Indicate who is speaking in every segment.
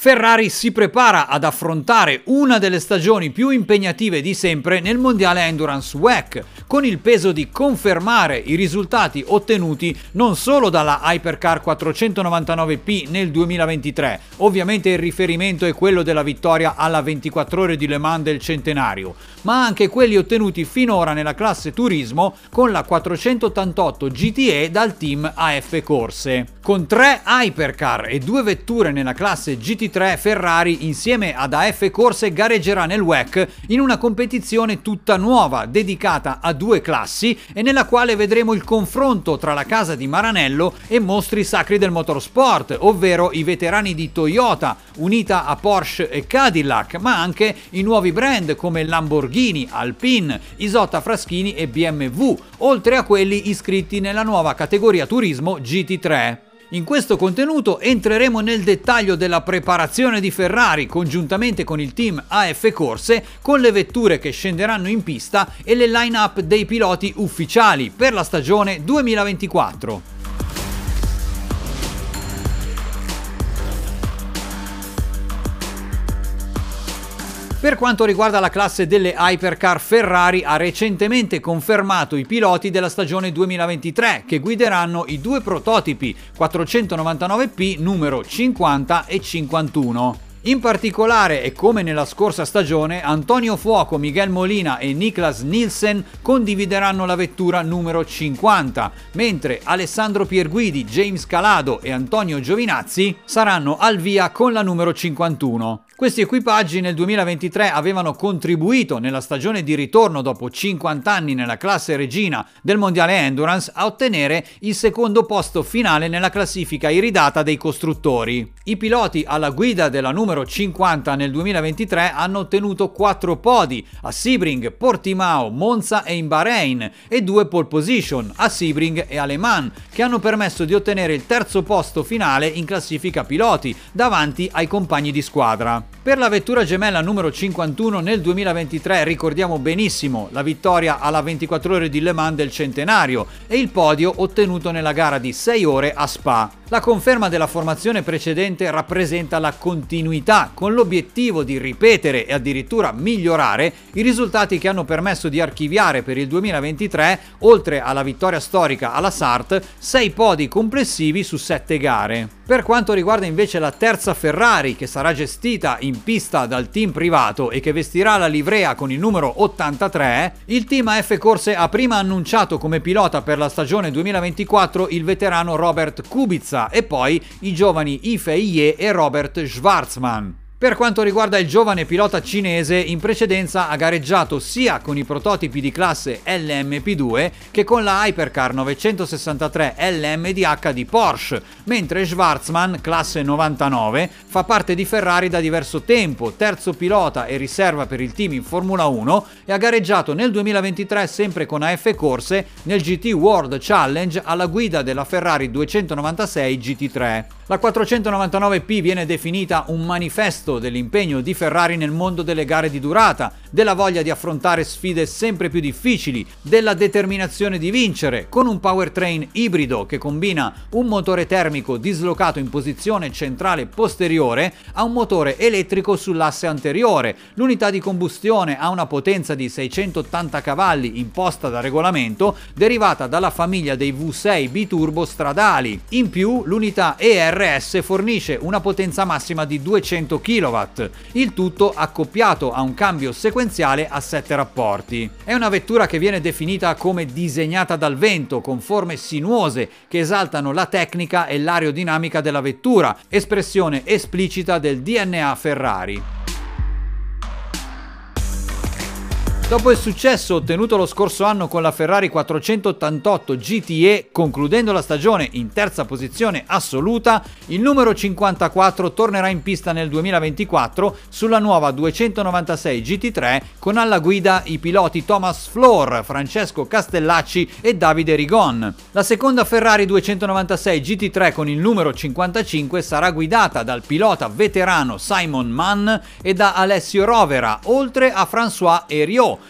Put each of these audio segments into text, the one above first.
Speaker 1: Ferrari si prepara ad affrontare una delle stagioni più impegnative di sempre nel mondiale Endurance WEC, con il peso di confermare i risultati ottenuti non solo dalla Hypercar 499P nel 2023, ovviamente il riferimento è quello della vittoria alla 24 ore di Le Mans del centenario, ma anche quelli ottenuti finora nella classe turismo con la 488 GTE dal team AF Corse. Con tre Hypercar e due vetture nella classe GT 23 Ferrari insieme ad AF Corse gareggerà nel WEC in una competizione tutta nuova dedicata a due classi e nella quale vedremo il confronto tra la casa di Maranello e mostri sacri del motorsport, ovvero i veterani di Toyota unita a Porsche e Cadillac, ma anche i nuovi brand come Lamborghini, Alpine, Isotta Fraschini e BMW, oltre a quelli iscritti nella nuova categoria turismo GT3. In questo contenuto entreremo nel dettaglio della preparazione di Ferrari congiuntamente con il team AF Corse con le vetture che scenderanno in pista e le line-up dei piloti ufficiali per la stagione 2024. Per quanto riguarda la classe delle hypercar, Ferrari ha recentemente confermato i piloti della stagione 2023 che guideranno i due prototipi 499P numero 50 e 51. In particolare, e come nella scorsa stagione, Antonio Fuoco, Miguel Molina e Niklas Nielsen condivideranno la vettura numero 50, mentre Alessandro Pierguidi, James Calado e Antonio Giovinazzi saranno al via con la numero 51. Questi equipaggi nel 2023 avevano contribuito nella stagione di ritorno dopo 50 anni nella classe regina del Mondiale Endurance a ottenere il secondo posto finale nella classifica iridata dei costruttori. I piloti alla guida della numero 50 nel 2023 hanno ottenuto 4 podi a Sebring, Portimao, Monza e in Bahrain e 2 pole position a Sebring e a Le Mans che hanno permesso di ottenere il terzo posto finale in classifica piloti davanti ai compagni di squadra. Per la vettura gemella numero 51 nel 2023 ricordiamo benissimo la vittoria alla 24 ore di Le Mans del centenario e il podio ottenuto nella gara di 6 ore a Spa. La conferma della formazione precedente rappresenta la continuità con l'obiettivo di ripetere e addirittura migliorare i risultati che hanno permesso di archiviare per il 2023, oltre alla vittoria storica alla Sart, 6 podi complessivi su 7 gare. Per quanto riguarda invece la terza Ferrari, che sarà gestita in pista dal team privato e che vestirà la livrea con il numero 83, il team AF Corse ha prima annunciato come pilota per la stagione 2024 il veterano Robert Kubica e poi i giovani Ife Iye e Robert Schwarzman. Per quanto riguarda il giovane pilota cinese, in precedenza ha gareggiato sia con i prototipi di classe LMP2 che con la Hypercar 963 LMDH di Porsche, mentre Schwarzman, classe 99, fa parte di Ferrari da diverso tempo, terzo pilota e riserva per il team in Formula 1 e ha gareggiato nel 2023 sempre con AF Corse nel GT World Challenge alla guida della Ferrari 296 GT3. La 499P viene definita un manifesto dell'impegno di Ferrari nel mondo delle gare di durata, della voglia di affrontare sfide sempre più difficili, della determinazione di vincere, con un powertrain ibrido che combina un motore termico dislocato in posizione centrale posteriore a un motore elettrico sull'asse anteriore. L'unità di combustione ha una potenza di 680 cavalli imposta da regolamento, derivata dalla famiglia dei V6 biturbo stradali. In più, l'unità ER RS fornisce una potenza massima di 200 kW, il tutto accoppiato a un cambio sequenziale a 7 rapporti. È una vettura che viene definita come disegnata dal vento, con forme sinuose che esaltano la tecnica e l'aerodinamica della vettura, espressione esplicita del DNA Ferrari. Dopo il successo ottenuto lo scorso anno con la Ferrari 488 GTE, concludendo la stagione in terza posizione assoluta, il numero 54 tornerà in pista nel 2024 sulla nuova 296 GT3 con alla guida i piloti Thomas Floor, Francesco Castellacci e Davide Rigon. La seconda Ferrari 296 GT3 con il numero 55 sarà guidata dal pilota veterano Simon Mann e da Alessio Rovera, oltre a François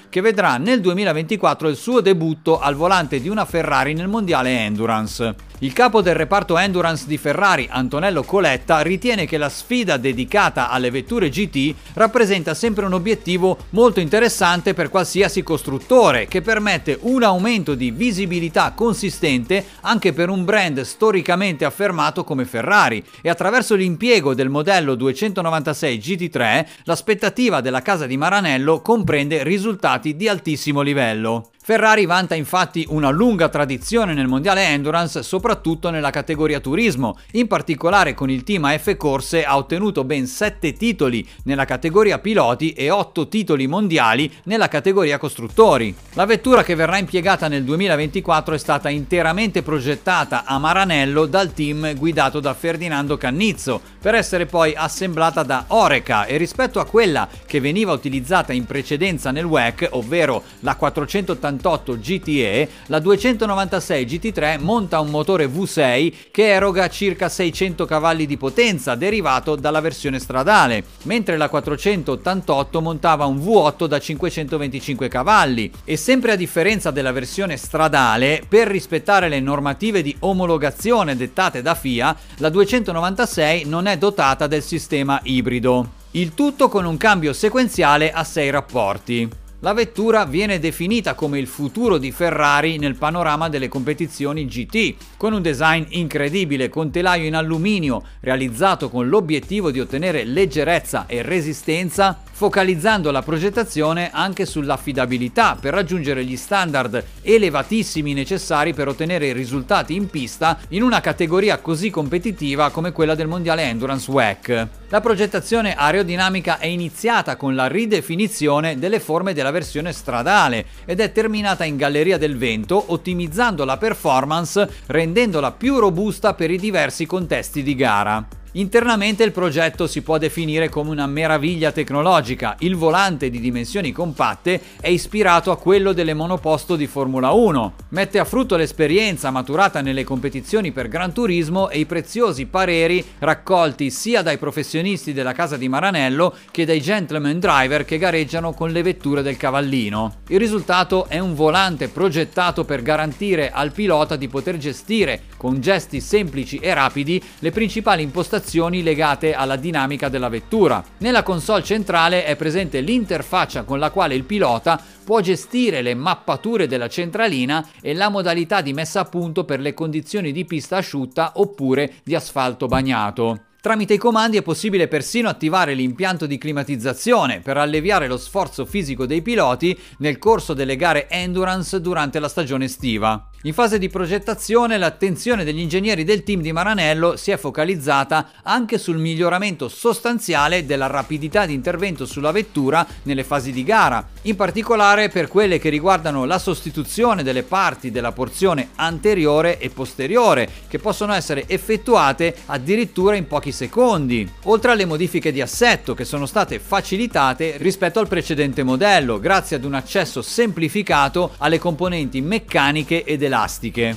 Speaker 1: Che vedrà nel 2024 il suo debutto al volante di una Ferrari nel mondiale Endurance. Il capo del reparto Endurance di Ferrari, Antonello Coletta, ritiene che la sfida dedicata alle vetture GT rappresenta sempre un obiettivo molto interessante per qualsiasi costruttore, che permette un aumento di visibilità consistente anche per un brand storicamente affermato come Ferrari e attraverso l'impiego del modello 296 GT3 l'aspettativa della casa di Maranello comprende risultati di altissimo livello. Ferrari vanta infatti una lunga tradizione nel mondiale endurance, soprattutto nella categoria turismo. In particolare con il team AF Corse ha ottenuto ben 7 titoli nella categoria piloti e 8 titoli mondiali nella categoria costruttori. La vettura che verrà impiegata nel 2024 è stata interamente progettata a Maranello dal team guidato da Ferdinando Cannizzo, per essere poi assemblata da Oreca e rispetto a quella che veniva utilizzata in precedenza nel WEC, ovvero la 480 298 GTE, la 296 GT3 monta un motore V6 che eroga circa 600 cavalli di potenza derivato dalla versione stradale, mentre la 488 montava un V8 da 525 cavalli e sempre a differenza della versione stradale, per rispettare le normative di omologazione dettate da FIA, la 296 non è dotata del sistema ibrido. Il tutto con un cambio sequenziale a 6 rapporti. La vettura viene definita come il futuro di Ferrari nel panorama delle competizioni GT, con un design incredibile con telaio in alluminio realizzato con l'obiettivo di ottenere leggerezza e resistenza focalizzando la progettazione anche sull'affidabilità per raggiungere gli standard elevatissimi necessari per ottenere risultati in pista in una categoria così competitiva come quella del mondiale Endurance WEC. La progettazione aerodinamica è iniziata con la ridefinizione delle forme della versione stradale ed è terminata in galleria del vento ottimizzando la performance rendendola più robusta per i diversi contesti di gara. Internamente il progetto si può definire come una meraviglia tecnologica. Il volante di dimensioni compatte è ispirato a quello delle monoposto di Formula 1. Mette a frutto l'esperienza maturata nelle competizioni per Gran Turismo e i preziosi pareri raccolti sia dai professionisti della casa di Maranello che dai gentleman driver che gareggiano con le vetture del cavallino. Il risultato è un volante progettato per garantire al pilota di poter gestire con gesti semplici e rapidi le principali impostazioni impostazioni legate alla dinamica della vettura. Nella console centrale è presente l'interfaccia con la quale il pilota può gestire le mappature della centralina e la modalità di messa a punto per le condizioni di pista asciutta oppure di asfalto bagnato. Tramite i comandi è possibile persino attivare l'impianto di climatizzazione per alleviare lo sforzo fisico dei piloti nel corso delle gare endurance durante la stagione estiva. In fase di progettazione l'attenzione degli ingegneri del team di Maranello si è focalizzata anche sul miglioramento sostanziale della rapidità di intervento sulla vettura nelle fasi di gara, in particolare per quelle che riguardano la sostituzione delle parti della porzione anteriore e posteriore, che possono essere effettuate addirittura in pochi secondi, oltre alle modifiche di assetto che sono state facilitate rispetto al precedente modello, grazie ad un accesso semplificato alle componenti meccaniche ed elastiche.